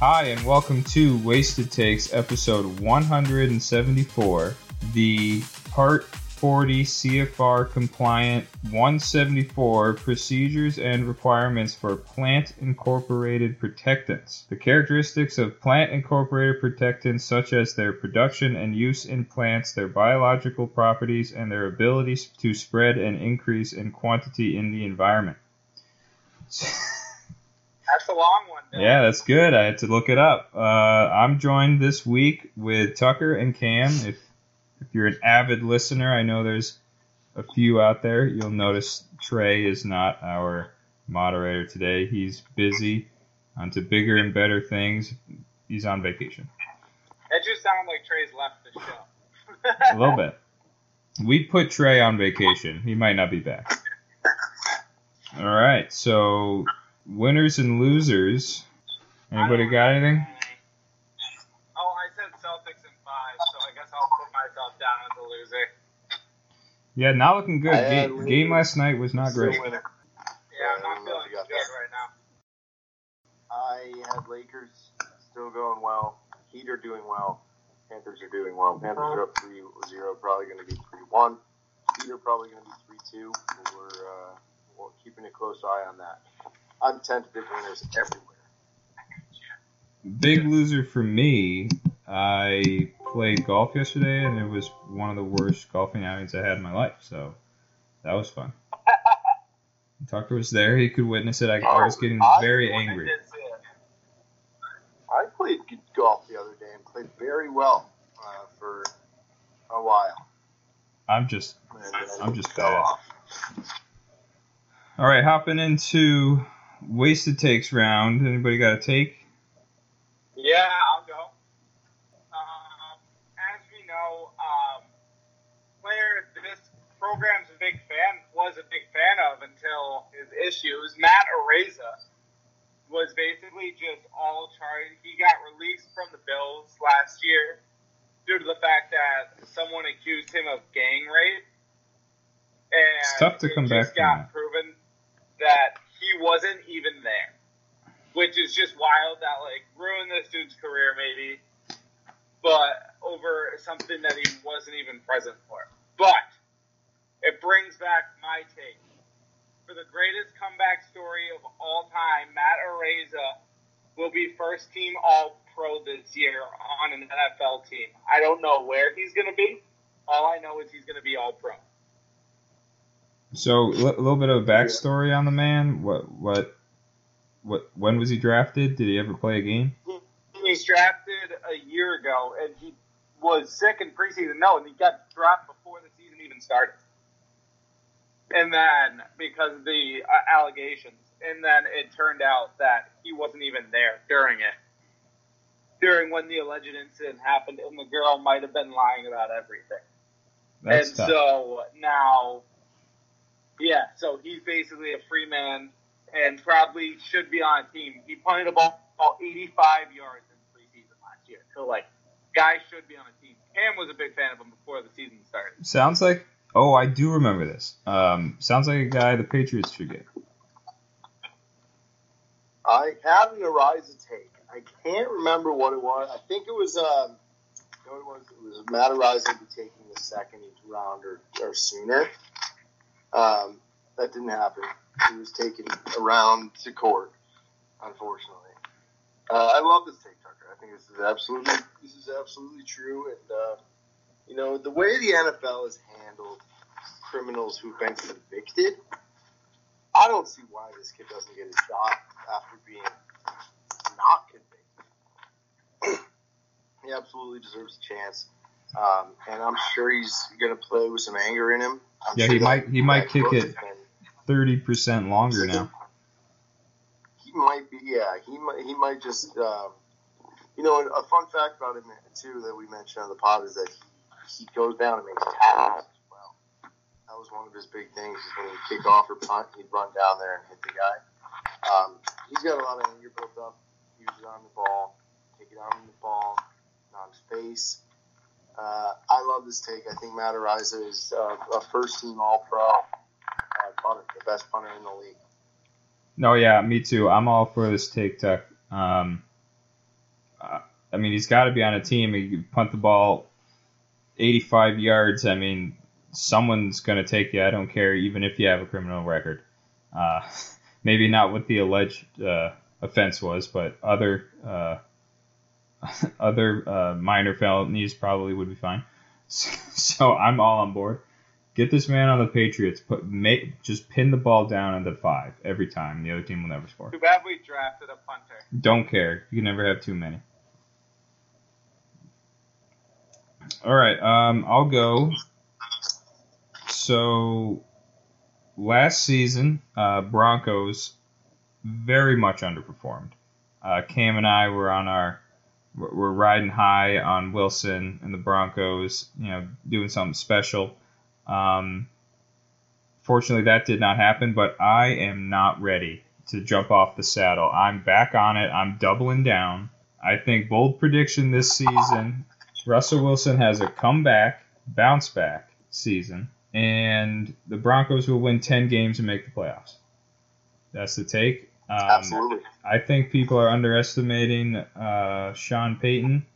Hi, and welcome to Wasted Takes, episode 174, the Part 40 CFR compliant 174 procedures and requirements for plant incorporated protectants. The characteristics of plant incorporated protectants, such as their production and use in plants, their biological properties, and their abilities to spread and increase in quantity in the environment. A long one. Dylan. Yeah, that's good. I had to look it up. Uh, I'm joined this week with Tucker and Cam. If if you're an avid listener, I know there's a few out there. You'll notice Trey is not our moderator today. He's busy onto bigger and better things. He's on vacation. That just sounds like Trey's left the show. A little bit. We put Trey on vacation. He might not be back. All right. So winners and losers. Anybody got anything? Oh, I said Celtics in five, so I guess I'll put myself down as a loser. Yeah, not looking good. I had Game, game last night was not great. Yeah, I'm not feeling if you got good that. right now. I had Lakers still going well. Heat are doing well. Panthers are doing well. Panthers are up 3 0, probably going to be 3 1. Heat are probably going to be 3 2. We're, uh, we're keeping a close eye on that. I'm winners everywhere. Big loser for me. I played golf yesterday, and it was one of the worst golfing outings I had in my life. So that was fun. Tucker was there; he could witness it. I, I was getting very angry. did see it. I played golf the other day and played very well uh, for a while. I'm just I'm just bad. off. all right. Hopping into wasted takes round. Anybody got a take? Yeah, I'll go. Um, as we know, um, player this program's a big fan was a big fan of until his issues. Matt Araiza was basically just all charged. He got released from the Bills last year due to the fact that someone accused him of gang rape. And It's tough to come just back from got proven that he wasn't even there which is just wild that like ruined this dude's career maybe, but over something that he wasn't even present for. But it brings back my take for the greatest comeback story of all time. Matt Araiza will be first team All Pro this year on an NFL team. I don't know where he's going to be. All I know is he's going to be All Pro. So a little bit of a backstory on the man. What what what? When was he drafted? Did he ever play a game? He was drafted a year ago, and he was sick in preseason. No, and he got dropped before the season even started. And then because of the uh, allegations, and then it turned out that he wasn't even there during it, during when the alleged incident happened, and the girl might have been lying about everything. That's and tough. so now, yeah, so he's basically a free man and probably should be on a team. He punted a ball, ball 85 yards in preseason last year. So, like, guys should be on a team. Cam was a big fan of him before the season started. Sounds like. Oh, I do remember this. Um, sounds like a guy the Patriots should get. I had an Araiza take. I can't remember what it was. I think it was um, you know it was. It was Matt Araiza taking the second round or, or sooner. Um, that didn't happen. He was taken around to court, unfortunately. Uh, I love this take, Tucker. I think this is absolutely this is absolutely true, and uh, you know the way the NFL has handled criminals who've been convicted. I don't see why this kid doesn't get a shot after being not convicted. he absolutely deserves a chance, um, and I'm sure he's going to play with some anger in him. I'm Yeah, sure he might- he might kick it. Thirty percent longer now. He might be, yeah. He might, he might just, um, you know, a fun fact about him too that we mentioned on the pod is that he, he goes down and makes tackles as well. That was one of his big things. Is when he'd kick off or punt, he'd run down there and hit the guy. Um, he's got a lot of anger built up. Use it on the ball, take it out on the ball, on his face. Uh, I love this take. I think Matt Araiza is uh, a first team All Pro uh, punter, the best punter in the league. No, yeah, me too. I'm all for this take tuck. Um, uh, I mean, he's got to be on a team. He can punt the ball 85 yards. I mean, someone's going to take you. I don't care, even if you have a criminal record. Uh, maybe not what the alleged uh, offense was, but other other uh, minor felonies probably would be fine. So, so, I'm all on board. Get this man on the Patriots. Put make just pin the ball down on the five every time. The other team will never score. Too bad we drafted a punter. Don't care. You can never have too many. All right, um, I'll go. So, last season, uh, Broncos very much underperformed. Uh, Cam and I were on our we're riding high on Wilson and the Broncos, you know, doing something special. Um, fortunately, that did not happen, but I am not ready to jump off the saddle. I'm back on it. I'm doubling down. I think bold prediction this season Russell Wilson has a comeback, bounce back season, and the Broncos will win 10 games and make the playoffs. That's the take. Um, Absolutely. I think people are underestimating uh, Sean Payton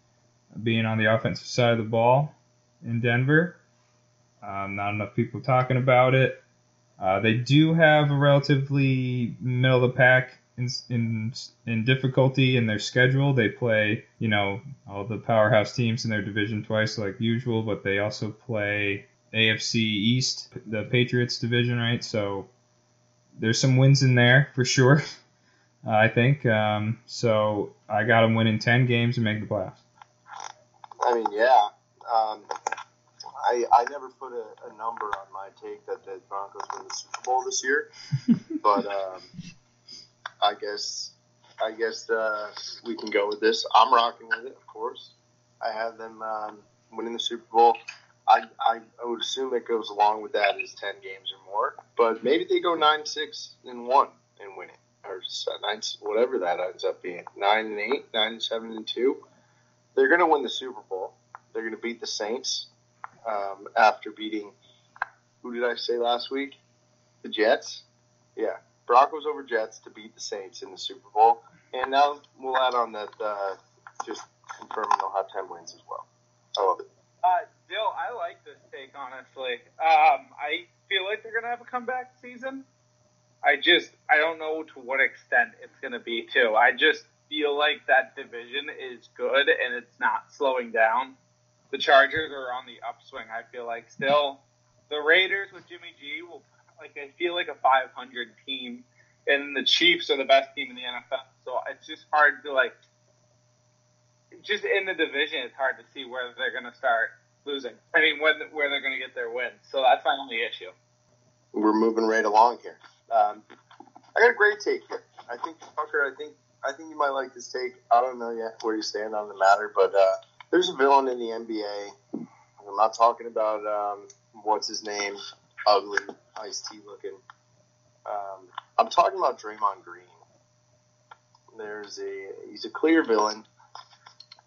being on the offensive side of the ball in Denver. Um, not enough people talking about it. Uh, they do have a relatively middle of the pack in, in in difficulty in their schedule. They play, you know, all the powerhouse teams in their division twice, like usual, but they also play AFC East, the Patriots division, right? So there's some wins in there for sure. I think um, so. I got them winning ten games and make the playoffs. I mean, yeah. Um, I I never put a, a, number on my take that the Broncos win the Super Bowl this year, but um, I guess I guess uh, we can go with this. I'm rocking with it, of course. I have them um, winning the Super Bowl. I, I, I would assume it goes along with that is ten games or more, but maybe they go nine six and one and win it, or nine whatever that ends up being nine and eight, nine and seven and two. They're going to win the Super Bowl. They're going to beat the Saints um, after beating who did I say last week? The Jets. Yeah, Broncos over Jets to beat the Saints in the Super Bowl. And now we'll add on that uh, just confirming they'll have 10 wins as well. I love it. Uh, Dill, I like this take, honestly. Um, I feel like they're going to have a comeback season. I just, I don't know to what extent it's going to be, too. I just feel like that division is good and it's not slowing down. The Chargers are on the upswing, I feel like, still. The Raiders with Jimmy G will like I feel like a 500 team, and the Chiefs are the best team in the NFL. So it's just hard to like, just in the division, it's hard to see where they're going to start losing. I mean, when where they're going to get their wins. So that's my only issue. We're moving right along here. Um, I got a great take here. I think Tucker. I think I think you might like this take. I don't know yet where you stand on the matter, but uh, there's a villain in the NBA. I'm not talking about um, what's his name, ugly iced tea looking. Um, I'm talking about Draymond Green. There's a he's a clear villain.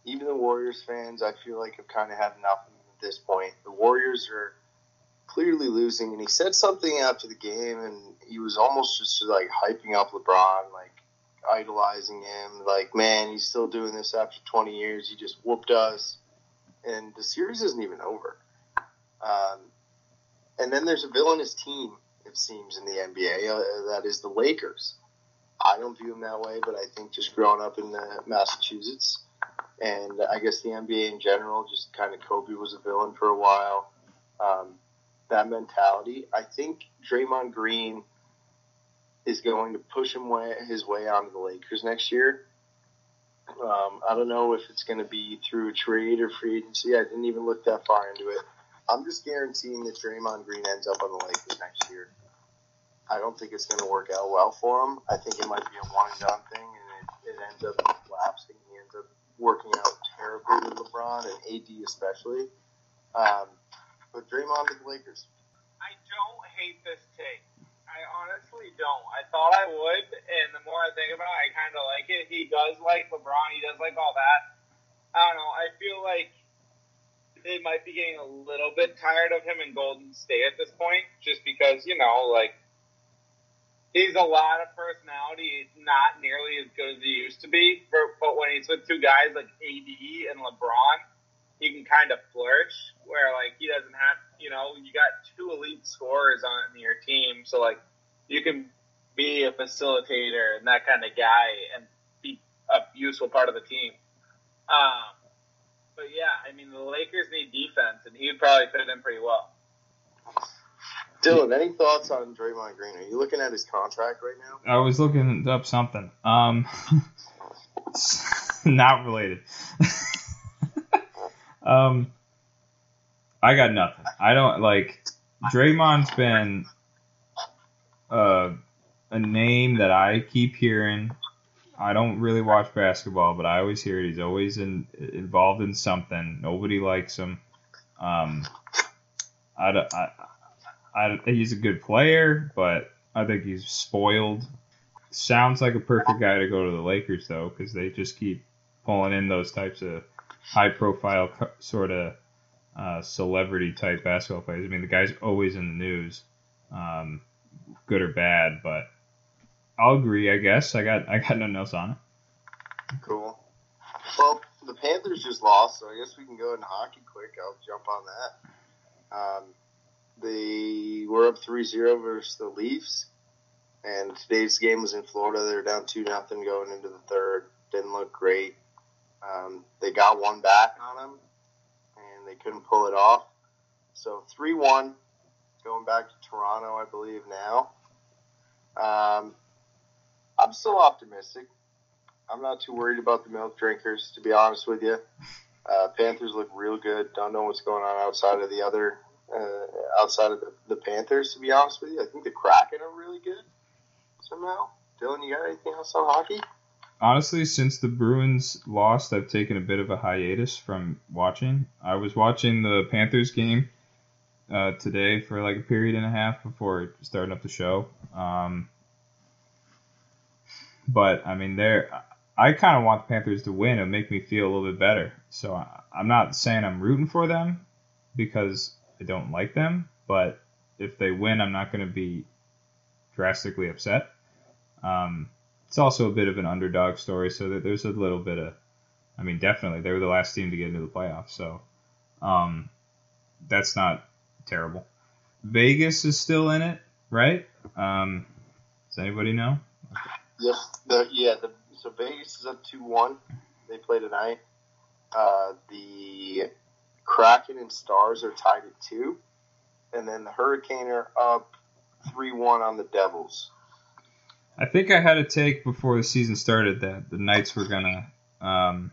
Even the Warriors fans, I feel like, have kind of had enough at this point. The Warriors are clearly losing, and he said something after the game, and he was almost just like hyping up LeBron, like idolizing him, like, man, he's still doing this after 20 years. He just whooped us, and the series isn't even over. Um, and then there's a villainous team, it seems, in the NBA. Uh, that is the Lakers. I don't view them that way, but I think just growing up in uh, Massachusetts, and I guess the NBA in general, just kind of Kobe was a villain for a while. Um, that mentality, I think Draymond Green is going to push him way, his way onto the Lakers next year. Um, I don't know if it's going to be through a trade or free agency. I didn't even look that far into it. I'm just guaranteeing that Draymond Green ends up on the Lakers next year. I don't think it's going to work out well for him. I think it might be a one and done thing, and it, it ends up collapsing. He ends up working out terribly with LeBron and AD especially. Um, but Draymond with the Lakers. I don't hate this take. I honestly don't. I thought I would, and the more I think about it, I kind of like it. He does like LeBron. He does like all that. I don't know. I feel like they might be getting a little bit tired of him in Golden State at this point, just because you know, like he's a lot of personality. He's not nearly as good as he used to be. For, but when he's with two guys like AD and LeBron, he can kind of flourish. Where like he doesn't have, you know, you got two elite scorers on your team, so like you can be a facilitator and that kind of guy and be a useful part of the team. Um, but yeah, I mean the Lakers need defense, and he would probably fit in pretty well. Dylan, any thoughts on Draymond Green? Are you looking at his contract right now? I was looking up something. Um, not related. um, I got nothing. I don't like. Draymond's been uh, a name that I keep hearing. I don't really watch basketball, but I always hear it. He's always in, involved in something. Nobody likes him. Um, I, I, I, he's a good player, but I think he's spoiled. Sounds like a perfect guy to go to the Lakers, though, because they just keep pulling in those types of high profile sort of uh, celebrity type basketball players. I mean, the guy's always in the news, um, good or bad, but I'll agree. I guess I got I got nothing else on it. Cool. Well, the Panthers just lost, so I guess we can go into hockey quick. I'll jump on that. Um, they were up 3-0 versus the Leafs, and today's game was in Florida. They were down two nothing going into the third. Didn't look great. Um, they got one back on them, they couldn't pull it off. So 3-1, going back to Toronto, I believe now. Um, I'm still optimistic. I'm not too worried about the milk drinkers, to be honest with you. Uh, Panthers look real good. Don't know what's going on outside of the other, uh, outside of the, the, Panthers, to be honest with you. I think the Kraken are really good somehow. Dylan, you got anything else on hockey? Honestly, since the Bruins lost, I've taken a bit of a hiatus from watching. I was watching the Panthers game uh, today for like a period and a half before starting up the show. Um, but I mean, they're I kind of want the Panthers to win. and make me feel a little bit better. So I, I'm not saying I'm rooting for them because I don't like them, but if they win, I'm not going to be drastically upset. Um, it's also a bit of an underdog story, so there's a little bit of, I mean, definitely they were the last team to get into the playoffs, so um, that's not terrible. Vegas is still in it, right? Um, does anybody know? Yes, The, yeah. The, so Vegas is up two one. They play tonight. Uh, the Kraken and Stars are tied at two, and then the Hurricane are up three one on the Devils. I think I had a take before the season started that the Knights were gonna um,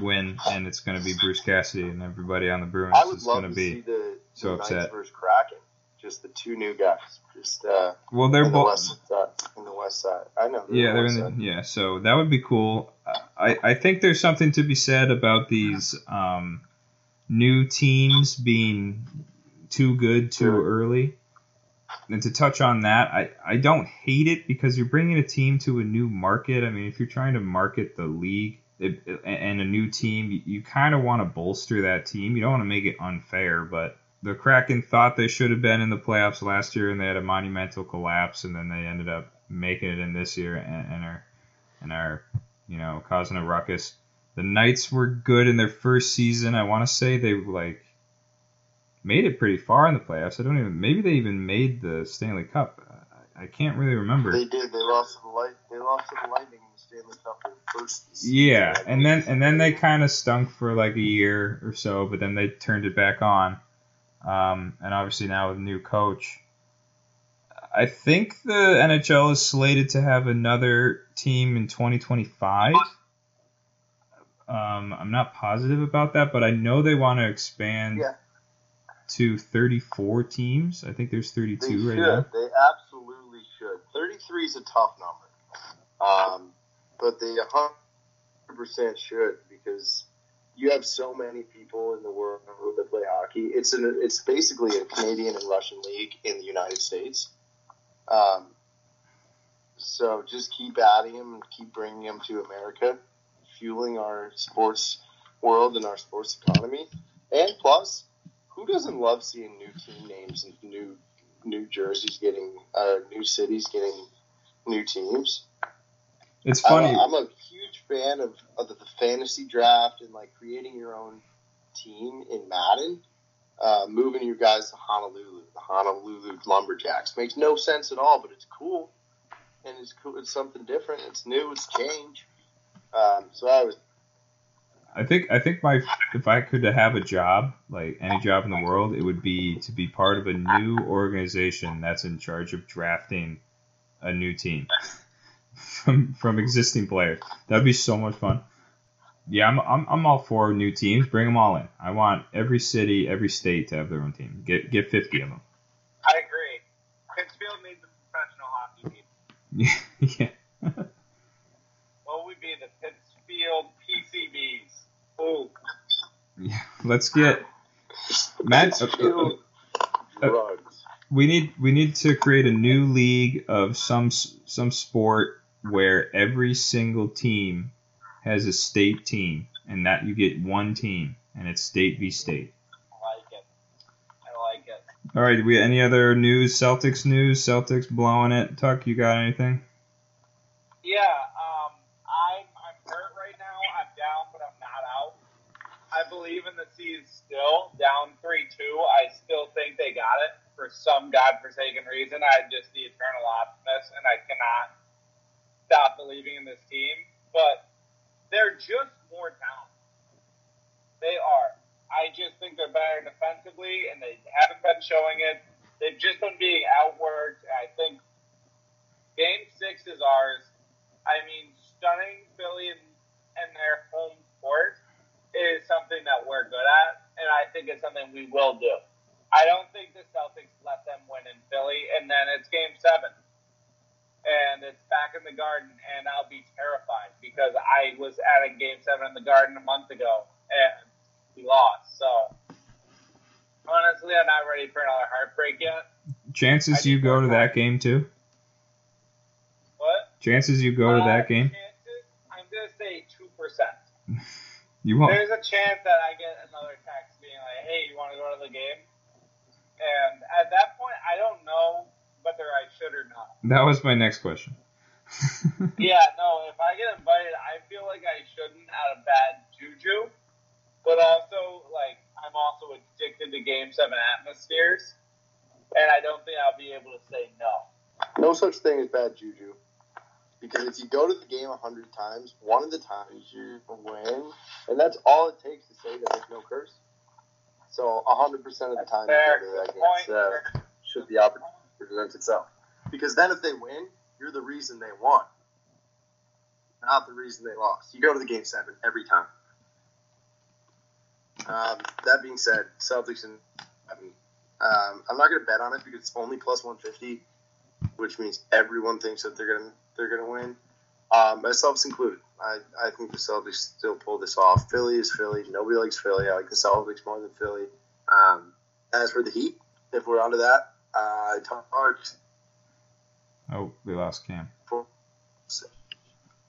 win, and it's gonna be Bruce Cassidy and everybody on the Bruins is gonna be the, so the upset. Knights versus Kraken just the two new guys. Just uh, well, they're both the in the west side. I know. They're yeah, the they're in the, yeah. So that would be cool. I I think there's something to be said about these um, new teams being too good too early. And to touch on that, I, I don't hate it because you're bringing a team to a new market. I mean, if you're trying to market the league it, and a new team, you, you kind of want to bolster that team. You don't want to make it unfair, but the Kraken thought they should have been in the playoffs last year, and they had a monumental collapse, and then they ended up making it in this year and, and are and are you know causing a ruckus. The Knights were good in their first season. I want to say they like made it pretty far in the playoffs. I don't even maybe they even made the Stanley Cup. I, I can't really remember. They did. They lost to the light. They lost to the Lightning in the Stanley Cup in the first. Season. Yeah, and then and then they kind of stunk for like a year or so, but then they turned it back on. Um, and obviously now with a new coach. I think the NHL is slated to have another team in 2025. Um, I'm not positive about that, but I know they want to expand yeah. To 34 teams. I think there's 32 they right should. now. They absolutely should. 33 is a tough number, um, but they 100% should because you have so many people in the world that play hockey. It's an it's basically a Canadian and Russian league in the United States. Um, so just keep adding them and keep bringing them to America, fueling our sports world and our sports economy. And plus, who doesn't love seeing new team names and new new jerseys getting, uh, new cities getting new teams. It's funny. I'm, I'm a huge fan of, of the, fantasy draft and like creating your own team in Madden. Uh, moving you guys to Honolulu, the Honolulu Lumberjacks makes no sense at all, but it's cool and it's cool. It's something different. It's new. It's change. Um, so I was I think I think my if I could have a job like any job in the world, it would be to be part of a new organization that's in charge of drafting a new team from from existing players. That'd be so much fun. Yeah, I'm, I'm, I'm all for new teams. Bring them all in. I want every city, every state to have their own team. Get get 50 of them. I agree. Pittsfield needs a professional hockey team. yeah. What would be the Pittsfield Yeah. Let's get Matt. uh, uh, uh, we need we need to create a new league of some some sport where every single team has a state team, and that you get one team, and it's state v state. I like it. I like it. All right. We any other news? Celtics news. Celtics blowing it. Tuck, you got anything? Yeah, um, I'm I'm hurt right now. I'm down, but I'm not out. I believe in the C's still. Down three two. I still think they got it for some godforsaken reason. I'm just the eternal optimist, and I cannot stop believing in this team. But they're just more talented. They are. I just think they're better defensively, and they haven't been showing it. They've just been being outworked. I think Game six is ours. I mean, stunning Philly in, in their home court is something that we're good at, and I think it's something we will do. I don't think the Celtics let them win in Philly, and then it's game seven. And it's back in the garden, and I'll be terrified because I was at a game seven in the garden a month ago, and we lost. So, honestly, I'm not ready for another heartbreak yet. Chances you go to that game too. What? Chances you go to Uh, that game. chances, I'm going to say 2%. You won't. There's a chance that I get another text being like, "Hey, you want to go to the game?" And at that point, I don't know whether I should or not. That was my next question. Yeah, no. If I get invited, I feel like I shouldn't out of bad juju, but also like I'm also addicted to Game Seven atmospheres, and I don't think I'll be able to say no. No such thing as bad juju. Because if you go to the game a hundred times, one of the times you win, and that's all it takes to say that there's no curse. So a hundred percent of the time you go to that game, uh, should the opportunity present itself. Because then if they win, you're the reason they won, not the reason they lost. You go to the game seven every time. Um, that being said, Celtics and I mean, um, I'm not going to bet on it because it's only plus 150 which means everyone thinks that they're gonna they're gonna win, um, myself included. I, I think the Celtics still pull this off. Philly is Philly. Nobody likes Philly. I like the Celtics more than Philly. Um, as for the Heat, if we're onto that, uh, talked Oh, we lost Cam.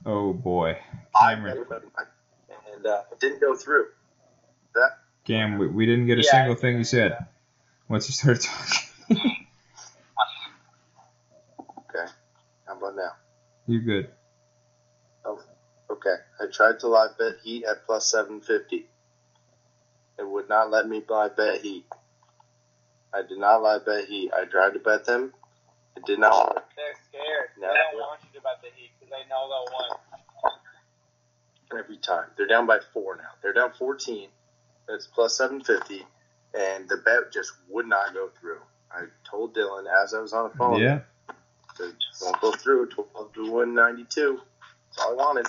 Oh boy, five Cameron. and uh, it didn't go through. That Cam, we, we didn't get a Yeah, single thing you said once you started talking. okay. How about now? You're good. Okay. I tried to live bet Heat at plus 750. It would not let me live bet Heat. I did not live bet Heat. I tried to bet them. It did not work. They're scared. No. They don't want you to bet the Heat because they know they'll win. every time. They're down by four now. They're down 14. It's plus 750. And the bet just would not go through. I told Dylan as I was on the phone. Yeah. It won't go through. 12 to 192. That's all I wanted.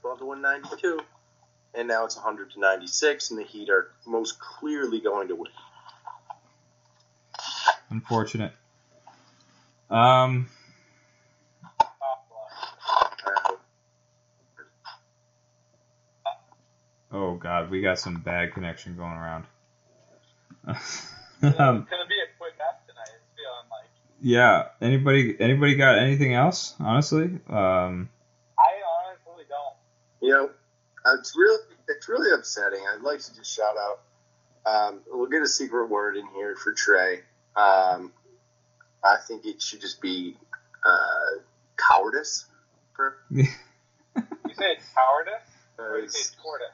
12 to 192. And now it's 100 to 96, and the Heat are most clearly going to win. Unfortunate. Um. Top luck. Oh God, we got some bad connection going around. um, It's gonna be a quick up tonight. It's feeling like. Yeah. Anybody? Anybody got anything else? Honestly. Um. I honestly don't. you know, it's really it's really upsetting. I'd like to just shout out. Um, we'll get a secret word in here for Trey. Um, I think it should just be uh, cowardice. For, You say cowardice? Or you say tortoise?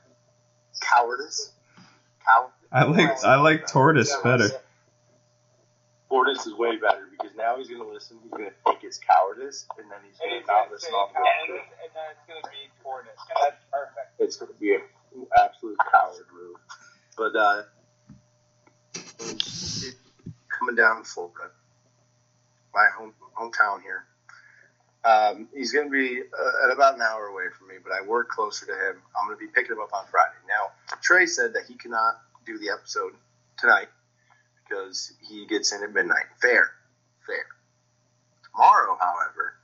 cowardice. Cow- I like I like tortoise better. Tortoise is way better because now he's gonna listen. He's gonna think it's cowardice, and then he's gonna he's not gonna listen off the and then it's gonna be tortoise. That's perfect. It's gonna be an absolute coward move. But uh, coming down to Florida, my home hometown here. Um, he's going to be uh, at about an hour away from me, but I work closer to him. I'm going to be picking him up on Friday. Now, Trey said that he cannot do the episode tonight because he gets in at midnight. Fair, fair. Tomorrow, however,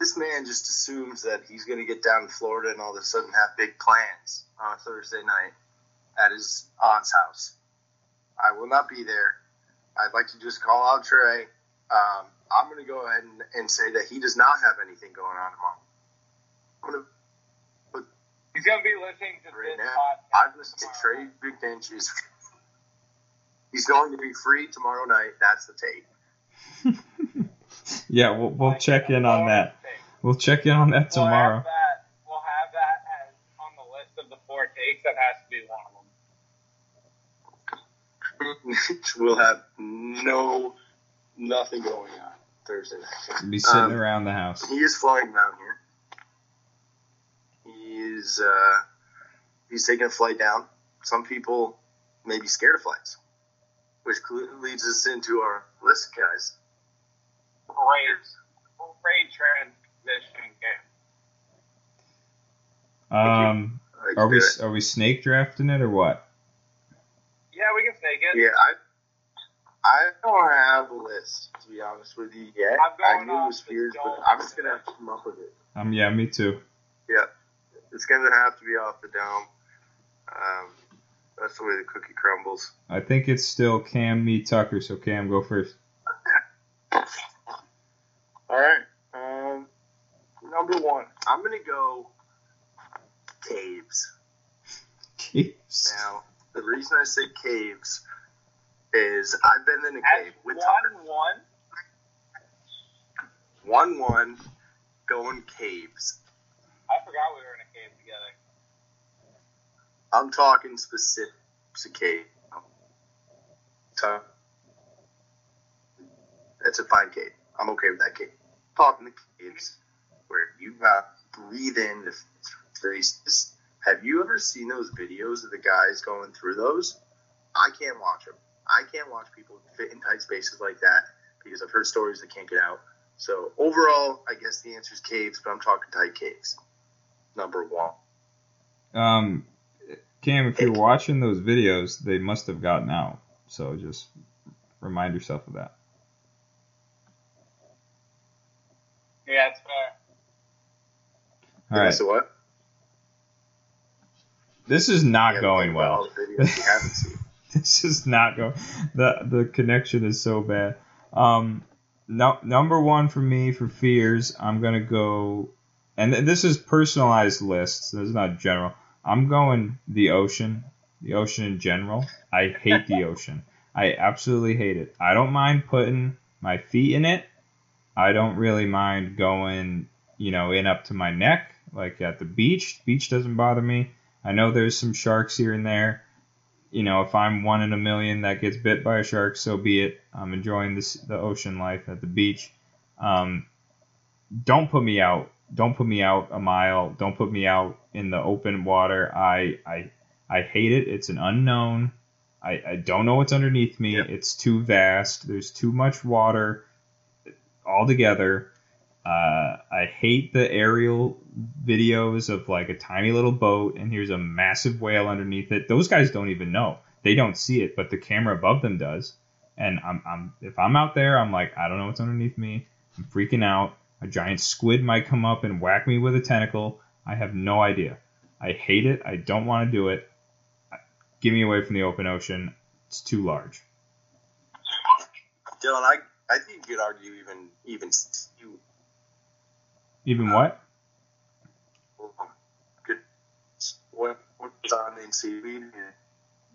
this man just assumes that he's going to get down to Florida and all of a sudden have big plans on a Thursday night at his aunt's house. I will not be there. I'd like to just call out Trey. Um, I'm going to go ahead and, and say that he does not have anything going on tomorrow. I'm going to He's gonna be listening to right this now. podcast. I've listened to Trey Big Bench is he's going to be free tomorrow night. That's the tape. yeah, we'll we'll check in on that. We'll check in on that We'll tomorrow. have that, we'll have that as on the list of the four takes. That has to be one of them. we'll have no nothing going on Thursday night. Be sitting Um, around the house. He is flying down here. He's uh, he's taking a flight down. Some people may be scared of flights, which leads us into our list, guys. Great, great transition game. Um, are we it. are we snake drafting it or what? Yeah, we can snake it. Yeah, I I don't have a list to be honest with you yet. I'm I going knew it was the fears, but I'm just gonna have to come up with it. Um, yeah, me too. Yeah, it's gonna have to be off the dome. Um, that's the way the cookie crumbles. I think it's still Cam, me, Tucker. So Cam, go first. All right. Um, number one, I'm gonna go caves. Caves. Now, the reason I say caves is I've been in a At cave with one Tucker. one. One one, one. going caves. I forgot we were in a cave together. I'm talking specific. So, that's a fine cave. I'm okay with that cave. Talking the caves where you got breathe in the spaces. Have you ever seen those videos of the guys going through those? I can't watch them. I can't watch people fit in tight spaces like that because I've heard stories that can't get out. So overall, I guess the answer is caves, but I'm talking tight caves. Number one. Um, Cam, if you're watching those videos, they must have gotten out. So just remind yourself of that. Yeah, it's fair. All right. So what? This is not going well. all the videos you haven't seen. this is not going. the The connection is so bad. Um, no, number one for me for fears, I'm gonna go, and this is personalized lists. This is not general. I'm going the ocean, the ocean in general. I hate the ocean. I absolutely hate it. I don't mind putting my feet in it. I don't really mind going, you know, in up to my neck, like at the beach. Beach doesn't bother me. I know there's some sharks here and there you know, if I'm one in a million that gets bit by a shark, so be it. I'm enjoying this the ocean life at the beach. Um, don't put me out. Don't put me out a mile. Don't put me out in the open water. I I I hate it. It's an unknown. I, I don't know what's underneath me. Yep. It's too vast. There's too much water altogether. Uh, I hate the aerial videos of like a tiny little boat and here's a massive whale underneath it. Those guys don't even know. They don't see it, but the camera above them does. And I'm, I'm if I'm out there, I'm like, I don't know what's underneath me. I'm freaking out. A giant squid might come up and whack me with a tentacle. I have no idea. I hate it. I don't want to do it. Give me away from the open ocean. It's too large. Dylan, I, I think you could argue even even you Even uh, what? could what what's on in seaweed.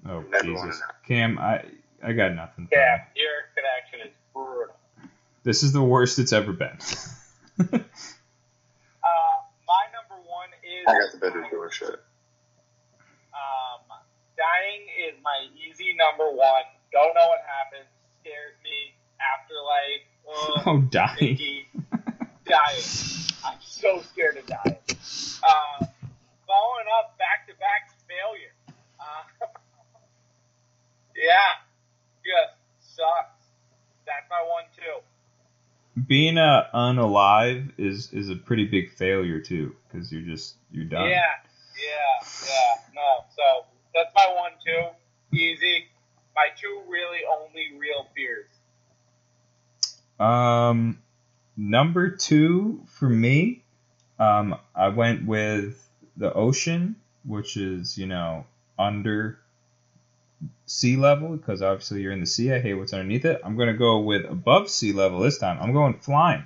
Oh Jesus, know. Cam, I I got nothing. Yeah, your connection is brutal. This is the worst it's ever been. Uh, my number one is. I got the better door shit. Um, dying is my easy number one. Don't know what happens. Scares me. Afterlife. Ugh, oh, dying. dying. I'm so scared of dying. Uh, following up back to back failure. Uh, yeah, just sucks. That's my one too. Being uh, unalive is is a pretty big failure too, because you're just you're done. Yeah, yeah, yeah. No, so that's my one two. Easy. My two really only real fears. Um, number two for me, um, I went with the ocean, which is you know under sea level because obviously you're in the sea. I hate what's underneath it. I'm gonna go with above sea level this time. I'm going flying.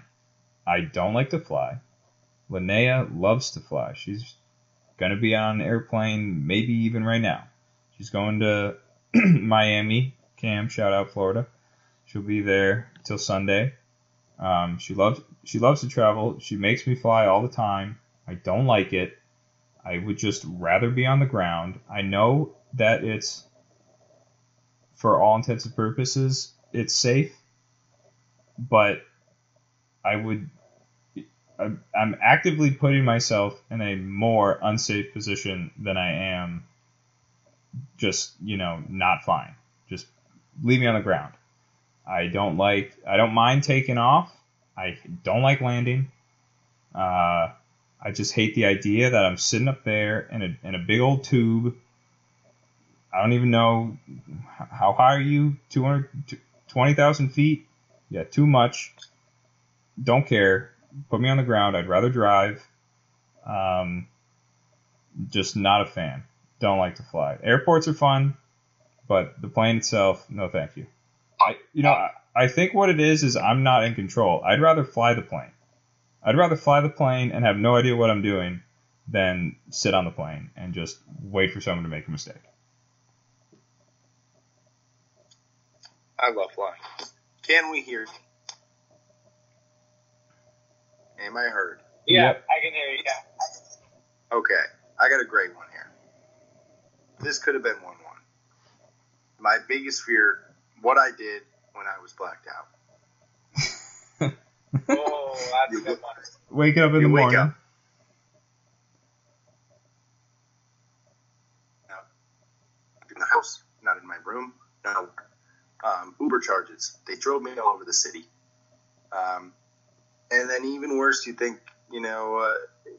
I don't like to fly. Linnea loves to fly. She's gonna be on an airplane, maybe even right now. She's going to Miami. Cam, shout out Florida. She'll be there till Sunday. Um, she loves she loves to travel. She makes me fly all the time. I don't like it. I would just rather be on the ground. I know that it's for all intents and purposes it's safe, but I would I'm I'm actively putting myself in a more unsafe position than I am just, you know, not flying. Just leave me on the ground. I don't like I don't mind taking off. I don't like landing. Uh, I just hate the idea that I'm sitting up there in a in a big old tube. I don't even know how high are you? 200 20,000 feet? Yeah, too much. Don't care. Put me on the ground. I'd rather drive. Um, just not a fan. Don't like to fly. Airports are fun, but the plane itself, no thank you. I, you know, I, I think what it is is I'm not in control. I'd rather fly the plane. I'd rather fly the plane and have no idea what I'm doing than sit on the plane and just wait for someone to make a mistake. I love flying. Can we hear? Am I heard? Yeah, Yep. I can hear you. Yeah. Okay, I got a great one here. This could have been 1 1. My biggest fear, what I did when I was blacked out. Oh, that's a good one. Waking up in You the morning. up. Not in the house, not in my room, no. Um, Uber charges. They drove me all over the city. Um, and then even worse, you think, you know, uh,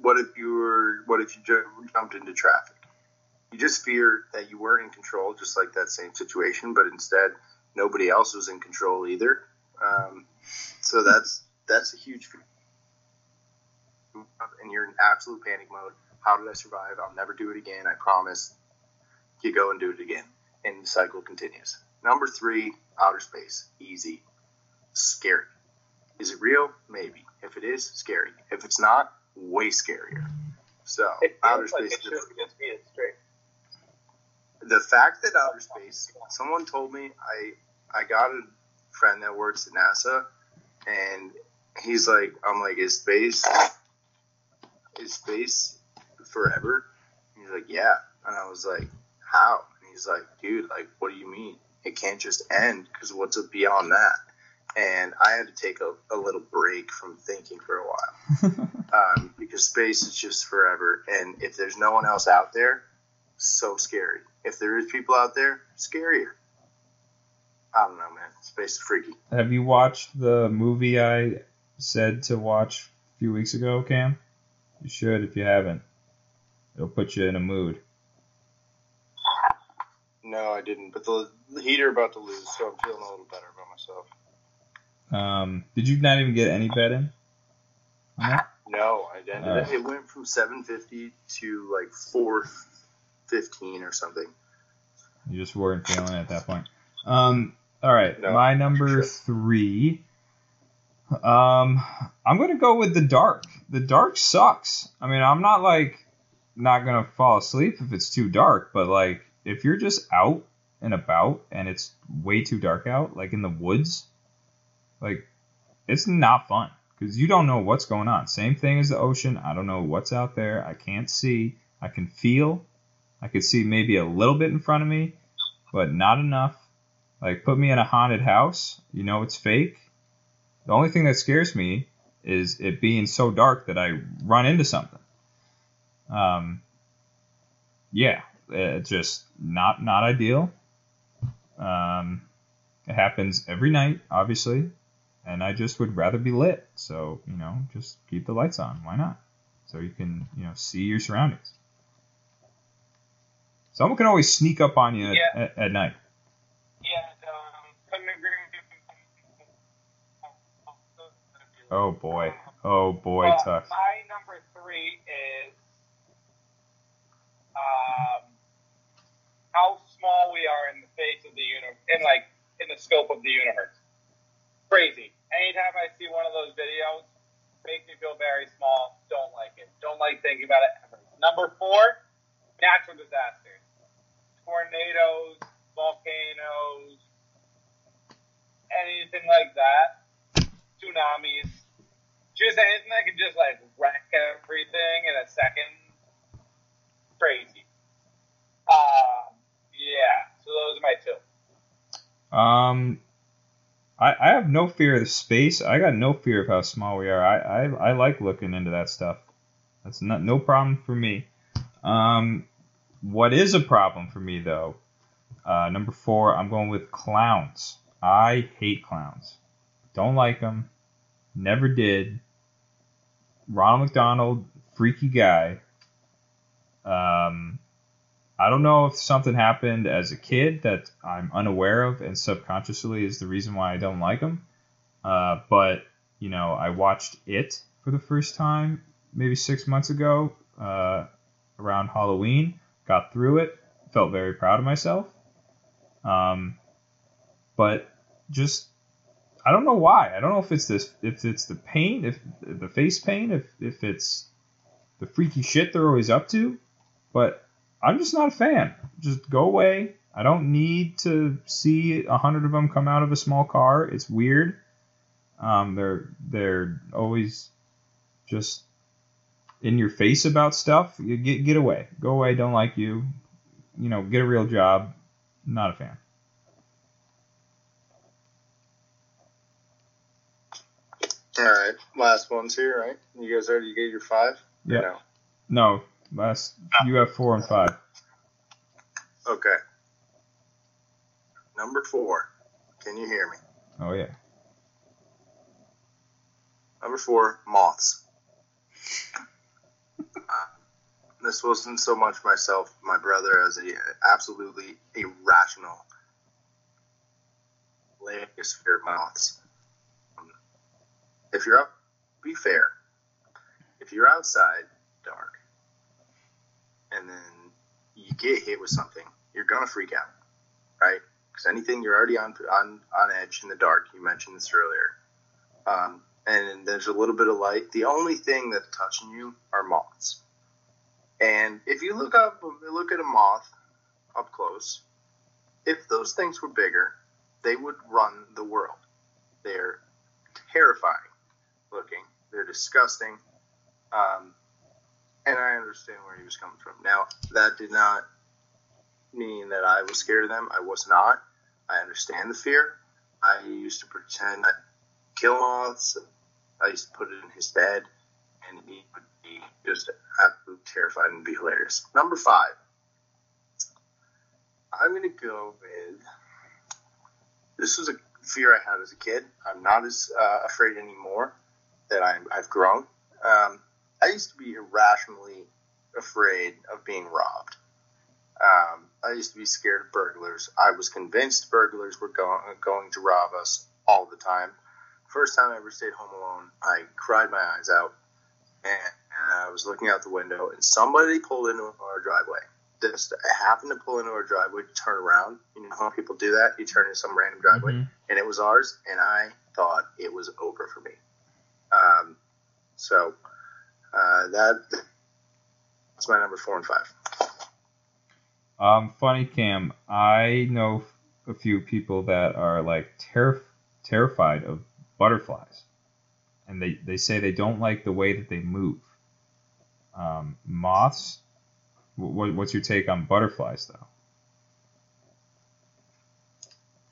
what if you were, what if you ju- jumped into traffic? You just fear that you weren't in control, just like that same situation, but instead nobody else was in control either. Um, so that's that's a huge fear. And you're in absolute panic mode. How did I survive? I'll never do it again. I promise. You go and do it again, and the cycle continues. Number three, outer space. Easy. Scary. Is it real? Maybe. If it is, scary. If it's not, way scarier. So, outer like space. it should just be a straight. the fact that outer space someone told me i i got a friend that works at nasa and he's like i'm like is space is space forever he's like yeah and i was like how and he's like dude like what do you mean it can't just end because what's beyond that and i had to take a, a little break from thinking for a while um, because space is just forever and if there's no one else out there so scary. If there is people out there, scarier. I don't know, man. Space is freaky. Have you watched the movie I said to watch a few weeks ago, Cam? You should if you haven't. It'll put you in a mood. No, I didn't. But the, the heater about to lose, so I'm feeling a little better about myself. Um, did you not even get any bet in? No, I didn't. It went from 750 to like 415 or something. You just weren't feeling it at that point. Um, all right, No, my number sure. three. Um, I'm gonna go with the dark. The dark sucks. I mean, I'm not like not gonna fall asleep if it's too dark, but like if you're just out and about and it's way too dark out, like in the woods, like it's not fun because you don't know what's going on. Same thing as the ocean. I don't know what's out there. I can't see. I can feel. I could see maybe a little bit in front of me, but not enough. Like put me in a haunted house, you know it's fake. The only thing that scares me is it being so dark that I run into something. Um, yeah, it's just not not ideal. Um, it happens every night, obviously, and I just would rather be lit. So you know, just keep the lights on. Why not? So you can you know see your surroundings. Someone can always sneak up on you Yeah. at, at night. Yeah, um. Oh boy. Oh boy, Uh, Tux. My number three is um, how small we are in the face of the universe, in like in the scope of the universe. Crazy. Anytime I see one of those videos, makes me feel very small. Don't like it. Don't like thinking about it ever. Number four, natural disasters, tornadoes, volcanoes, anything like that, tsunamis just anything that can just like wreck everything in a second. Crazy. Um, yeah. So those are my two. Um, I, I have no fear of the space. I got no fear of how small we are. I, I, I like looking into that stuff. That's not no problem for me. Um, what is a problem for me though? Uh, number four, I'm going with clowns. I hate clowns. Don't like them. Never did. Ronald McDonald, freaky guy. Um, I don't know if something happened as a kid that I'm unaware of and subconsciously is the reason why I don't like him. Uh, but you know, I watched it for the first time maybe six months ago uh, around Halloween. Got through it. Felt very proud of myself. Um, but just I don't know why. I don't know if it's this, if it's the paint, if the face paint, if if it's the freaky shit they're always up to. But I'm just not a fan. Just go away. I don't need to see a hundred of them come out of a small car. It's weird. Um, they're they're always just in your face about stuff. You get get away. Go away. Don't like you. You know, get a real job. Not a fan. All right, last one's here, right? You guys already get your five? Yeah. No. No, you have four and five. Okay. Number four. Can you hear me? Oh yeah. Number four, moths. Uh, this wasn't so much myself, my brother, as a absolutely irrational, fear of moths. If you're up, be fair. If you're outside, dark, and then you get hit with something, you're gonna freak out, right? Because anything you're already on on on edge in the dark. You mentioned this earlier. Um, and there's a little bit of light. The only thing that's touching you are moths. And if you look up, look at a moth up close, if those things were bigger, they would run the world. They're terrifying looking. They're disgusting. Um, and I understand where he was coming from. Now, that did not mean that I was scared of them. I was not. I understand the fear. I used to pretend I'd kill moths. I used to put it in his bed, and he would be just absolutely terrified and be hilarious. Number five. I'm going to go with. This was a fear I had as a kid. I'm not as uh, afraid anymore that I'm, I've grown. Um, I used to be irrationally afraid of being robbed. Um, I used to be scared of burglars. I was convinced burglars were go- going to rob us all the time. First time I ever stayed home alone, I cried my eyes out, and, and I was looking out the window, and somebody pulled into our driveway. Just happened to pull into our driveway, turn around. You know how people do that? You turn into some random driveway, Mhm. and it was ours, and I thought it was over for me. Um, so uh, that that's my number four and five. Um, funny Cam, I know a few people that are like terri- terrified of butterflies. and they, they say they don't like the way that they move. Um, moths. What, what's your take on butterflies, though?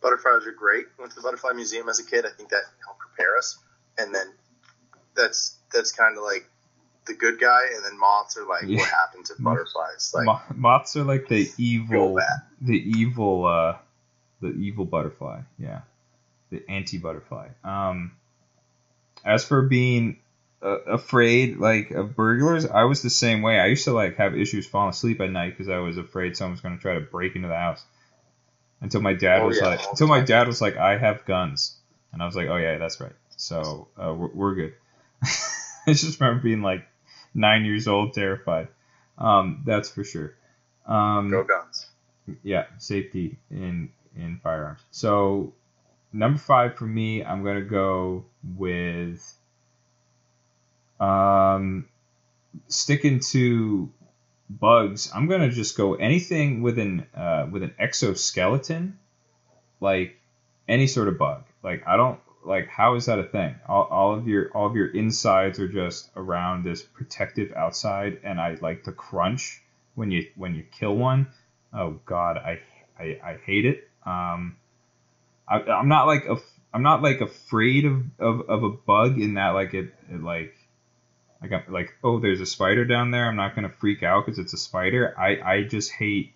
Butterflies are great. Went to the Butterfly Museum as a kid. I think that helped prepare us. And then that's that's kind of like the good guy, and then moths are like Yeah. what happened to butterflies. Like moths are like the evil, the evil, uh, the evil butterfly. Yeah, the anti-butterfly. Um, as for being uh, afraid like of burglars, I was the same way. I used to like have issues falling asleep at night because I was afraid someone was going to try to break into the house. Until my dad Oh, was yeah, like, until my dad was like, I have guns, and I was like, oh yeah, that's right. So uh, we're, we're good. I just remember being like nine years old, terrified. Um, that's for sure. Um, go guns. yeah, safety in in firearms. So number five for me, I'm gonna go with um sticking to bugs. I'm gonna just go anything with an uh, with an exoskeleton, like any sort of bug. Like I don't like how is that a thing? All, all of your all of your insides are just around this protective outside, and I like the crunch when you when you kill one. Oh God, I I, I hate it. Um, I, I'm not like a I'm not like afraid of, of, of a bug in that like it, it like like I'm like oh there's a spider down there I'm not gonna freak out because it's a spider I I just hate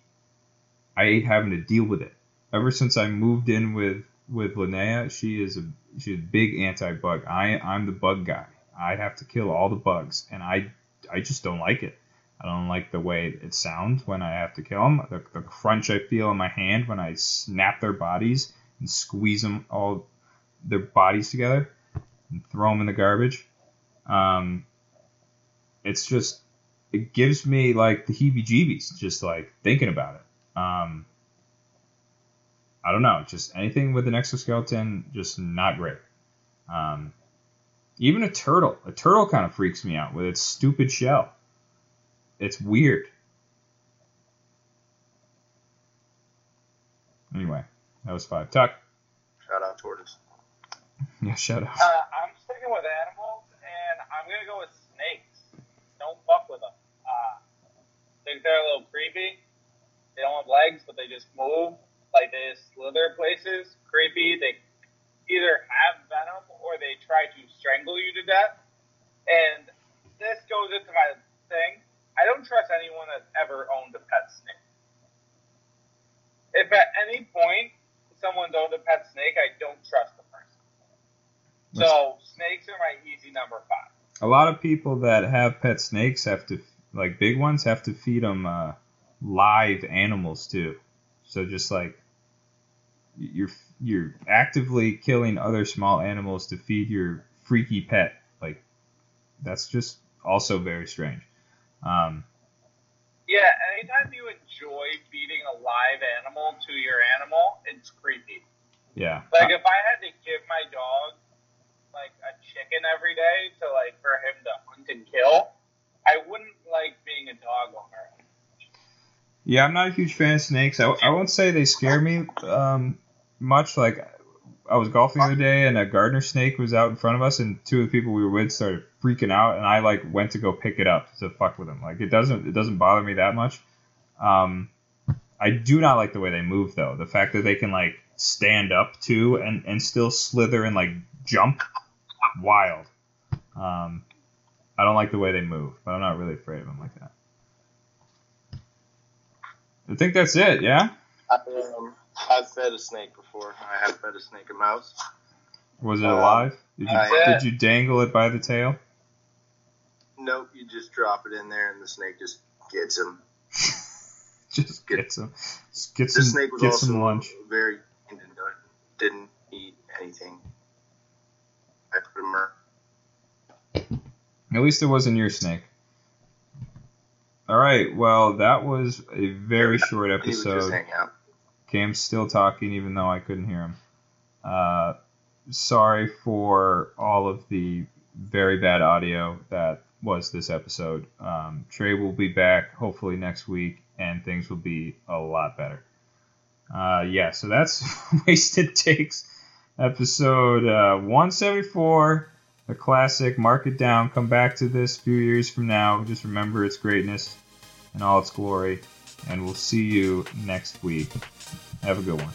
I hate having to deal with it ever since I moved in with with Linnea she is a she's big anti bug I I'm the bug guy I have to kill all the bugs and I I just don't like it I don't like the way it sounds when I have to kill them the, the crunch I feel in my hand when I snap their bodies and squeeze them all their bodies together and throw them in the garbage. Um, it's just it gives me like the heebie-jeebies just like thinking about it. Um, I don't know, just anything with an exoskeleton, just not great. Um, even a turtle, a turtle kind of freaks me out with its stupid shell. It's weird. Anyway, that was five. Tuck. Shout out tortoise. Yeah, shout out. Uh, I'm sticking with animals, and I'm gonna go with snakes. Don't fuck with them. Uh, think they're a little creepy. They don't have legs, but they just move. Like they slither places. Creepy. They either have venom or they try to strangle you to death. And this goes into my thing. I don't trust anyone that's ever owned a pet snake. If at any point someone's owned a pet snake, I don't trust the person. So snakes are my easy number five. a lot of people that have pet snakes have to like big ones have to feed them uh, live animals too so just like you're you're actively killing other small animals to feed your freaky pet like that's just also very strange um, Yeah, anytime you enjoy feeding a live animal to your animal, it's creepy. yeah Like if I had to give my dog like a chicken every day to like for him to hunt and kill, I wouldn't like being a dog owner. Yeah, I'm not a huge fan of snakes. I, I won't say they scare me um, much. Like, I was golfing the other day, and a gardener snake was out in front of us, and two of the people we were with started freaking out, and I like went to go pick it up to fuck with them. Like, it doesn't it doesn't bother me that much. Um, I do not like the way they move, though. The fact that they can like stand up too, and and still slither and like jump, wild. Um, I don't like the way they move, but I'm not really afraid of them like that. I think that's it. Yeah. Um, I've fed a snake before. I have fed a snake a mouse. Was it Um, alive? Did you I- did you dangle it by the tail? Nope, you just drop it in there and the snake just gets him. Just get some, get The some, snake was get also some lunch. very didn't eat anything. I put him At least it wasn't your snake. All right. Well, that was a very short He was just episode. Cam's still talking, even though I couldn't hear him. Uh, sorry for all of the very bad audio that was this episode. Um, Trey will be back hopefully next week, and things will be a lot better. Uh, yeah, so that's Wasted Takes episode uh, 174. a classic. Mark it down. Come back to this a few years from now. Just remember its greatness and all its glory. And we'll see you next week. Have a good one.